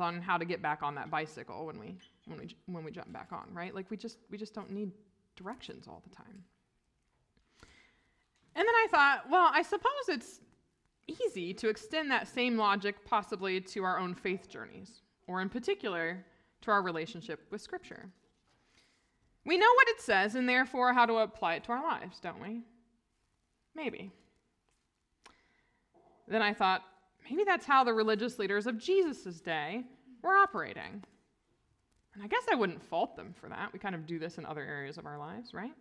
on how to get back on that bicycle when we when we when we jump back on, right? Like we just we just don't need directions all the time. And then I thought, well, I suppose it's easy to extend that same logic possibly to our own faith journeys, or in particular, to our relationship with Scripture. We know what it says and therefore how to apply it to our lives, don't we? Maybe. Then I thought, maybe that's how the religious leaders of Jesus' day were operating. And I guess I wouldn't fault them for that. We kind of do this in other areas of our lives, right?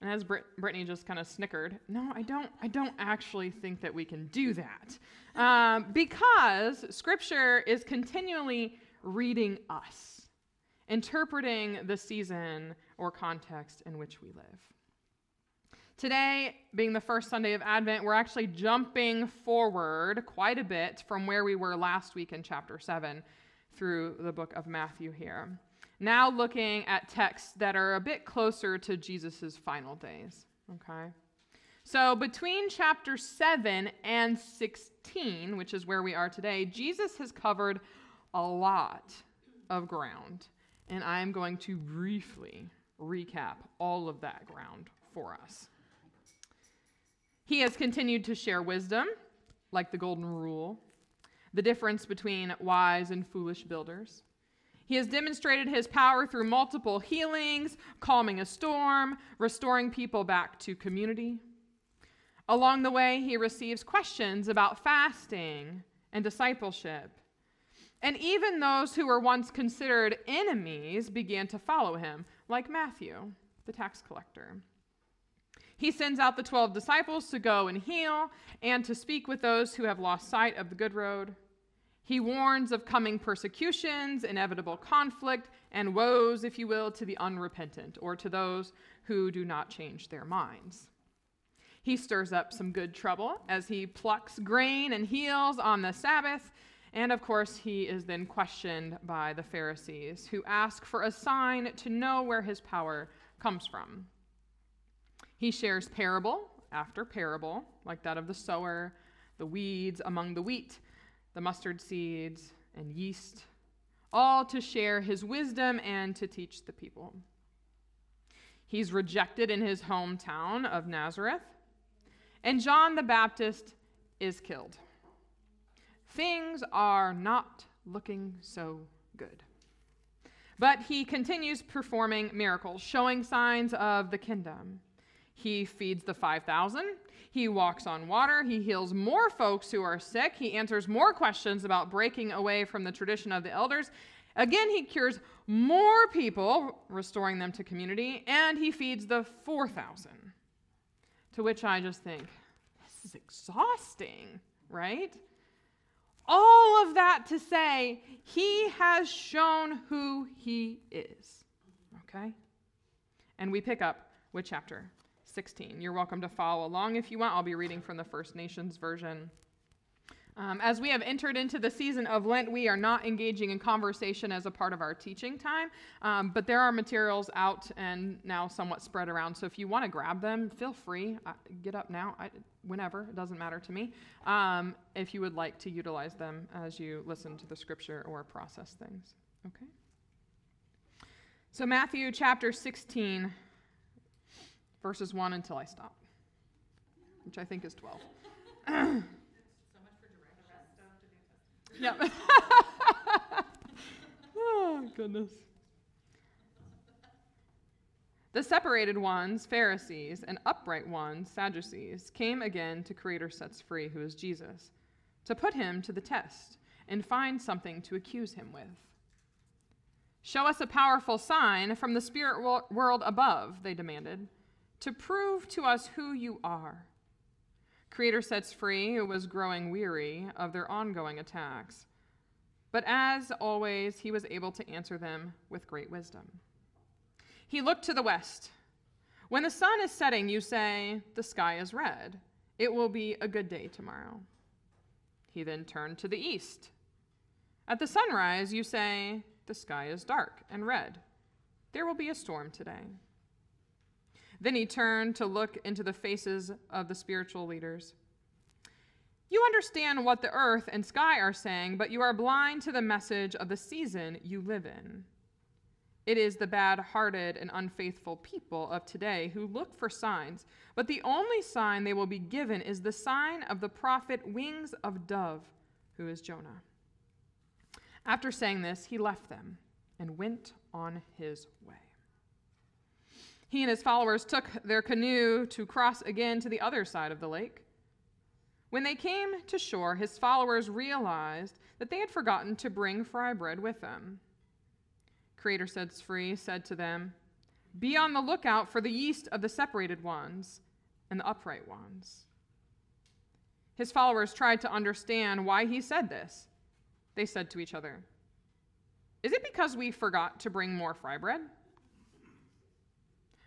And as Brit- Brittany just kind of snickered, no, I don't, I don't actually think that we can do that. Um, because Scripture is continually reading us, interpreting the season or context in which we live. Today, being the first Sunday of Advent, we're actually jumping forward quite a bit from where we were last week in chapter 7 through the book of Matthew here. Now, looking at texts that are a bit closer to Jesus' final days. Okay? So, between chapter 7 and 16, which is where we are today, Jesus has covered a lot of ground. And I am going to briefly recap all of that ground for us. He has continued to share wisdom, like the golden rule, the difference between wise and foolish builders. He has demonstrated his power through multiple healings, calming a storm, restoring people back to community. Along the way, he receives questions about fasting and discipleship. And even those who were once considered enemies began to follow him, like Matthew, the tax collector. He sends out the 12 disciples to go and heal and to speak with those who have lost sight of the good road. He warns of coming persecutions, inevitable conflict, and woes, if you will, to the unrepentant or to those who do not change their minds. He stirs up some good trouble as he plucks grain and heals on the Sabbath. And of course, he is then questioned by the Pharisees, who ask for a sign to know where his power comes from. He shares parable after parable, like that of the sower, the weeds among the wheat, the mustard seeds, and yeast, all to share his wisdom and to teach the people. He's rejected in his hometown of Nazareth, and John the Baptist is killed. Things are not looking so good. But he continues performing miracles, showing signs of the kingdom. He feeds the 5,000. He walks on water. He heals more folks who are sick. He answers more questions about breaking away from the tradition of the elders. Again, he cures more people, restoring them to community, and he feeds the 4,000. To which I just think, this is exhausting, right? All of that to say, he has shown who he is. Okay? And we pick up with chapter 16. You're welcome to follow along if you want. I'll be reading from the First Nations version. Um, as we have entered into the season of Lent, we are not engaging in conversation as a part of our teaching time, um, but there are materials out and now somewhat spread around. So if you want to grab them, feel free. Uh, get up now, I, whenever, it doesn't matter to me, um, if you would like to utilize them as you listen to the scripture or process things. Okay? So, Matthew chapter 16 verses 1 until I stop, which I think is 12. so much for Yeah. oh, goodness. The separated ones, Pharisees, and upright ones, Sadducees, came again to Creator Sets Free, who is Jesus, to put him to the test and find something to accuse him with. Show us a powerful sign from the spirit world above, they demanded to prove to us who you are. Creator sets free who was growing weary of their ongoing attacks. But as always, he was able to answer them with great wisdom. He looked to the west. When the sun is setting, you say, The sky is red. It will be a good day tomorrow. He then turned to the east. At the sunrise, you say, The sky is dark and red. There will be a storm today. Then he turned to look into the faces of the spiritual leaders. You understand what the earth and sky are saying, but you are blind to the message of the season you live in. It is the bad hearted and unfaithful people of today who look for signs, but the only sign they will be given is the sign of the prophet Wings of Dove, who is Jonah. After saying this, he left them and went on his way. He and his followers took their canoe to cross again to the other side of the lake. When they came to shore, his followers realized that they had forgotten to bring fry bread with them. Creator sets free said to them, Be on the lookout for the yeast of the separated ones and the upright ones. His followers tried to understand why he said this. They said to each other, Is it because we forgot to bring more fry bread?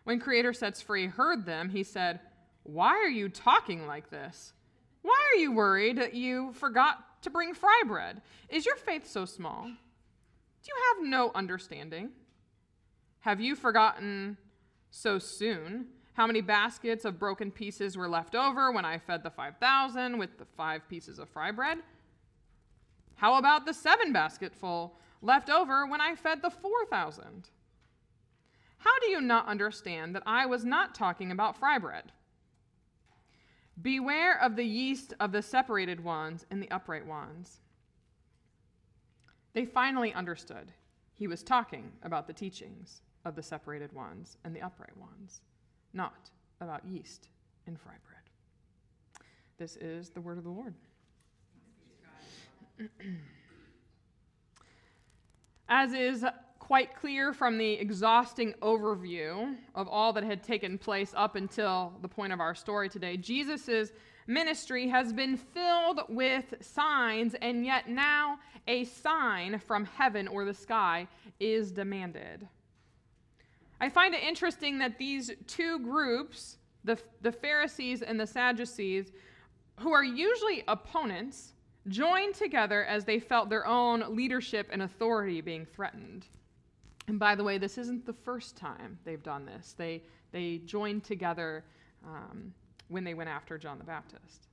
When Creator Sets Free heard them, he said, Why are you talking like this? Why are you worried that you forgot to bring fry bread? Is your faith so small? Do you have no understanding? Have you forgotten so soon how many baskets of broken pieces were left over when I fed the 5,000 with the five pieces of fry bread? How about the seven basketful left over when I fed the 4,000? How do you not understand that I was not talking about fry bread? Beware of the yeast of the separated ones and the upright ones. They finally understood he was talking about the teachings of the separated ones and the upright ones, not about yeast and fry bread. This is the word of the Lord. As is quite clear from the exhausting overview of all that had taken place up until the point of our story today, Jesus' ministry has been filled with signs, and yet now a sign from heaven or the sky is demanded. I find it interesting that these two groups, the, the Pharisees and the Sadducees, who are usually opponents, joined together as they felt their own leadership and authority being threatened. And by the way, this isn't the first time they've done this. They, they joined together um, when they went after John the Baptist.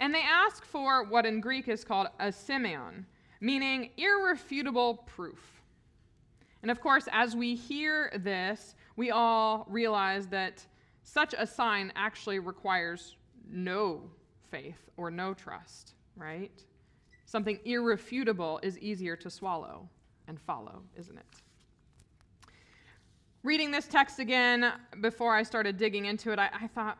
And they ask for what in Greek is called a semeion, meaning irrefutable proof. And of course, as we hear this, we all realize that such a sign actually requires no faith or no trust, right? Something irrefutable is easier to swallow and follow, isn't it? Reading this text again before I started digging into it, I, I thought,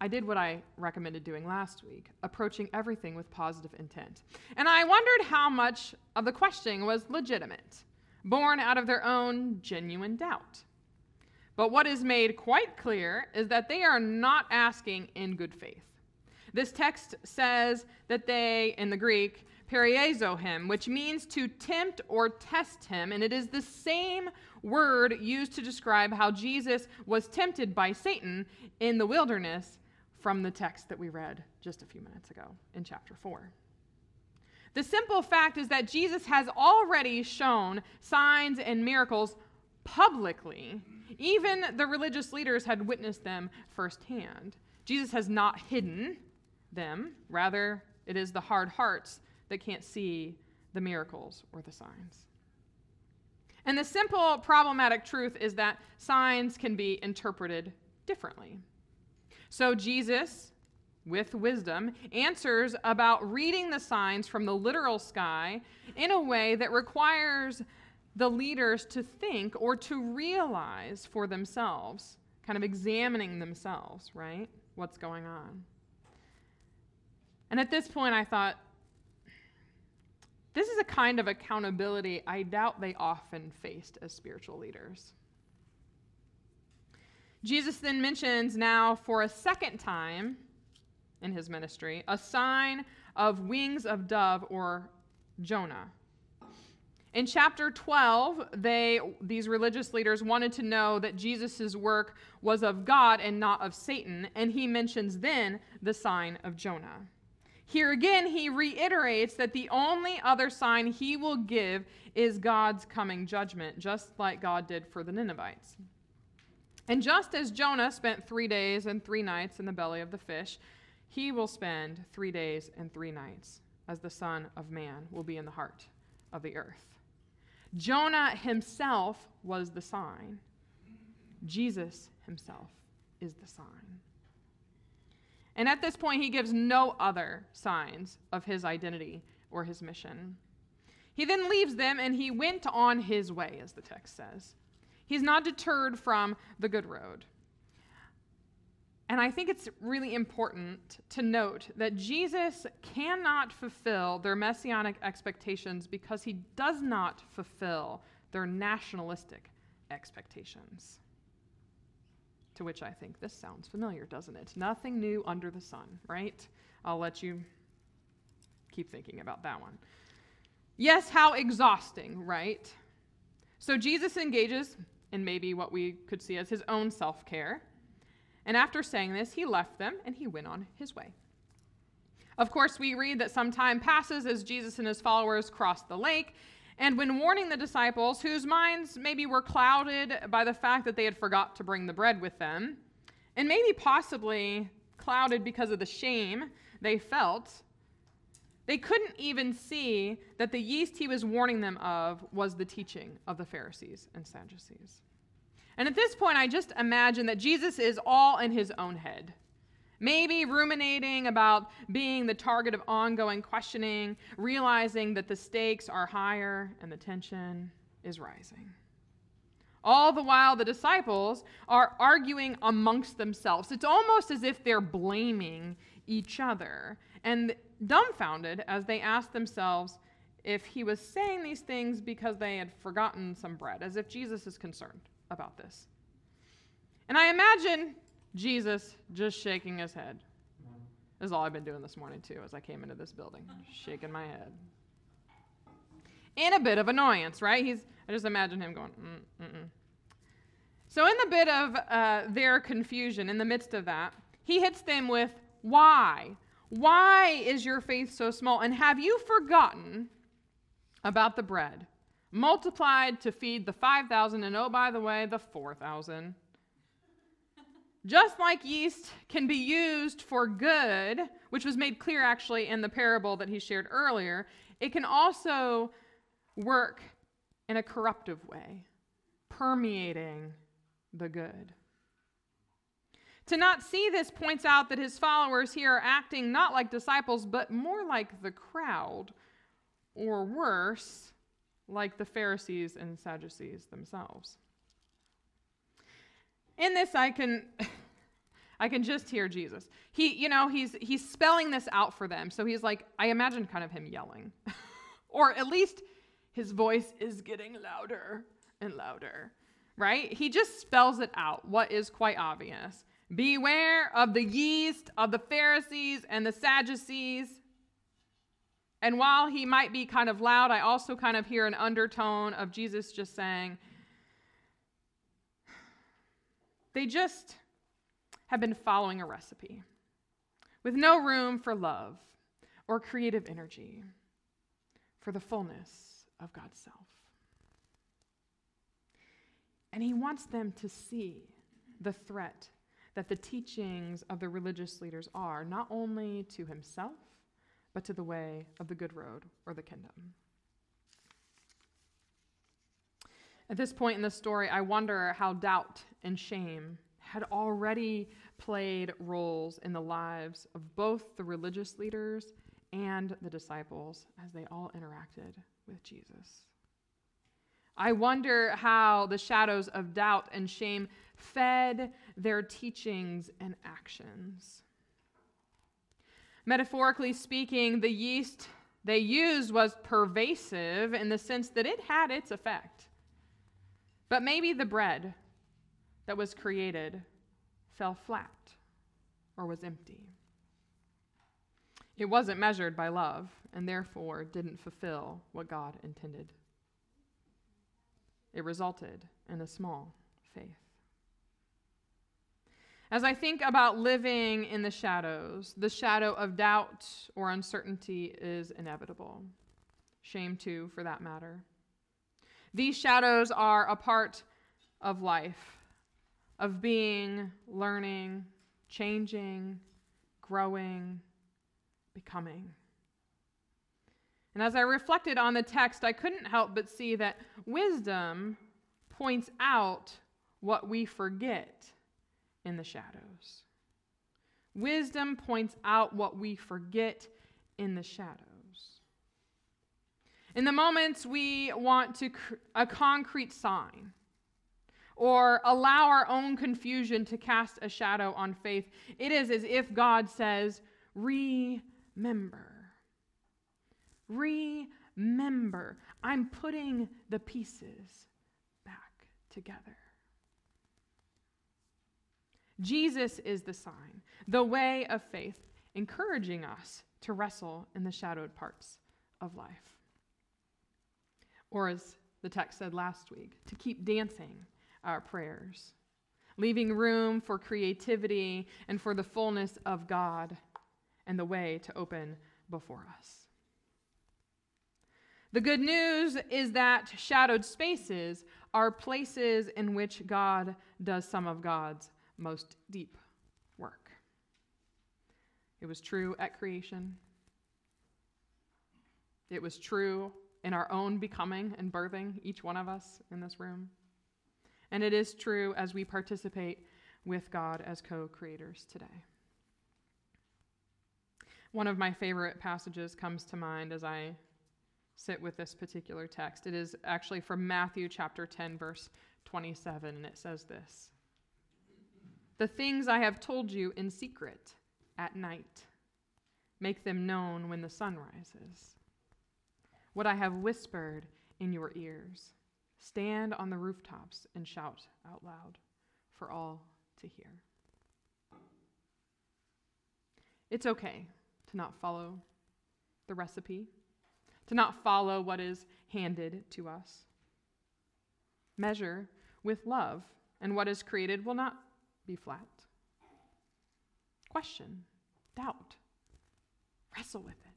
I did what I recommended doing last week, approaching everything with positive intent. And I wondered how much of the questioning was legitimate, born out of their own genuine doubt. But what is made quite clear is that they are not asking in good faith. This text says that they, in the Greek, peirazo him, which means to tempt or test him, and it is the same word used to describe how Jesus was tempted by Satan in the wilderness from the text that we read just a few minutes ago in chapter 4. The simple fact is that Jesus has already shown signs and miracles publicly. Even the religious leaders had witnessed them firsthand. Jesus has not hidden them, rather, it is the hard hearts that can't see the miracles or the signs. And the simple problematic truth is that signs can be interpreted differently. So Jesus, with wisdom, answers about reading the signs from the literal sky in a way that requires the leaders to think or to realize for themselves, kind of examining themselves, right? What's going on. And at this point, I thought, this is a kind of accountability I doubt they often faced as spiritual leaders. Jesus then mentions now for a second time in his ministry a sign of wings of dove or Jonah. In chapter 12, they, these religious leaders wanted to know that Jesus' work was of God and not of Satan, and he mentions then the sign of Jonah. Here again, he reiterates that the only other sign he will give is God's coming judgment, just like God did for the Ninevites. And just as Jonah spent three days and three nights in the belly of the fish, he will spend three days and three nights as the Son of Man will be in the heart of the earth. Jonah himself was the sign. Jesus himself is the sign. And at this point, he gives no other signs of his identity or his mission. He then leaves them and he went on his way, as the text says. He's not deterred from the good road. And I think it's really important to note that Jesus cannot fulfill their messianic expectations because he does not fulfill their nationalistic expectations. To which I think this sounds familiar, doesn't it? Nothing new under the sun, right? I'll let you keep thinking about that one. Yes, how exhausting, right? So Jesus engages in maybe what we could see as his own self care and after saying this, he left them and he went on his way. Of course, we read that some time passes as Jesus and his followers cross the lake. And when warning the disciples, whose minds maybe were clouded by the fact that they had forgot to bring the bread with them, and maybe possibly clouded because of the shame they felt, they couldn't even see that the yeast he was warning them of was the teaching of the Pharisees and Sadducees. And at this point, I just imagine that Jesus is all in his own head. Maybe ruminating about being the target of ongoing questioning, realizing that the stakes are higher and the tension is rising. All the while, the disciples are arguing amongst themselves. It's almost as if they're blaming each other and dumbfounded as they ask themselves if he was saying these things because they had forgotten some bread, as if Jesus is concerned about this. And I imagine Jesus just shaking his head. This is all I've been doing this morning, too, as I came into this building, shaking my head. In a bit of annoyance, right? He's, I just imagine him going, mm, mm-mm. So, in the bit of uh, their confusion, in the midst of that, he hits them with, Why? Why is your faith so small? And have you forgotten about the bread? multiplied to feed the 5,000, and oh, by the way, the 4,000. Just like yeast can be used for good, which was made clear actually in the parable that he shared earlier, it can also work in a corruptive way, permeating the good. To not see this points out that his followers here are acting not like disciples, but more like the crowd, or worse, like the Pharisees and Sadducees themselves. In this, I can. I can just hear Jesus. He, you know, he's he's spelling this out for them. So he's like, I imagine kind of him yelling. or at least his voice is getting louder and louder. Right? He just spells it out, what is quite obvious. Beware of the yeast of the Pharisees and the Sadducees. And while he might be kind of loud, I also kind of hear an undertone of Jesus just saying, they just have been following a recipe with no room for love or creative energy for the fullness of God's self. And he wants them to see the threat that the teachings of the religious leaders are, not only to himself, but to the way of the good road or the kingdom. At this point in the story, I wonder how doubt and shame had already played roles in the lives of both the religious leaders and the disciples as they all interacted with Jesus. I wonder how the shadows of doubt and shame fed their teachings and actions. Metaphorically speaking, the yeast they used was pervasive in the sense that it had its effect. But maybe the bread that was created fell flat or was empty. It wasn't measured by love and therefore didn't fulfill what God intended. It resulted in a small faith. As I think about living in the shadows, the shadow of doubt or uncertainty is inevitable. Shame, too, for that matter. These shadows are a part of life, of being, learning, changing, growing, becoming. And as I reflected on the text, I couldn't help but see that wisdom points out what we forget in the shadows. Wisdom points out what we forget in the shadows. In the moments we want to cr- a concrete sign or allow our own confusion to cast a shadow on faith, it is as if God says, Remember. Remember. I'm putting the pieces back together. Jesus is the sign, the way of faith, encouraging us to wrestle in the shadowed parts of life. Or, as the text said last week, to keep dancing our prayers, leaving room for creativity and for the fullness of God and the way to open before us. The good news is that shadowed spaces are places in which God does some of God's most deep work. It was true at creation. It was true in our own becoming and birthing, each one of us in this room. And it is true as we participate with God as co creators today. One of my favorite passages comes to mind as I sit with this particular text. It is actually from Matthew chapter 10, verse 27, and it says this The things I have told you in secret at night, make them known when the sun rises. What I have whispered in your ears, stand on the rooftops and shout out loud for all to hear. It's okay to not follow the recipe, to not follow what is handed to us. Measure with love, and what is created will not be flat. Question, doubt, wrestle with it.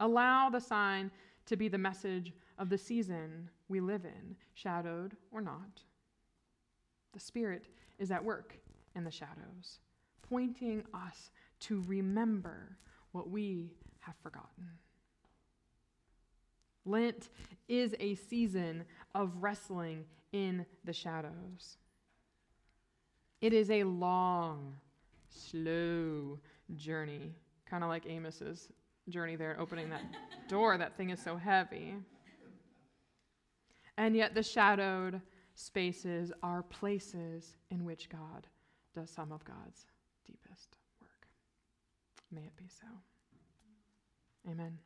Allow the sign to be the message of the season we live in, shadowed or not. The Spirit is at work in the shadows, pointing us to remember what we have forgotten. Lent is a season of wrestling in the shadows. It is a long, slow journey, kind of like Amos's journey there, opening that door. That thing is so heavy. And yet, the shadowed spaces are places in which God does some of God's deepest work. May it be so. Amen.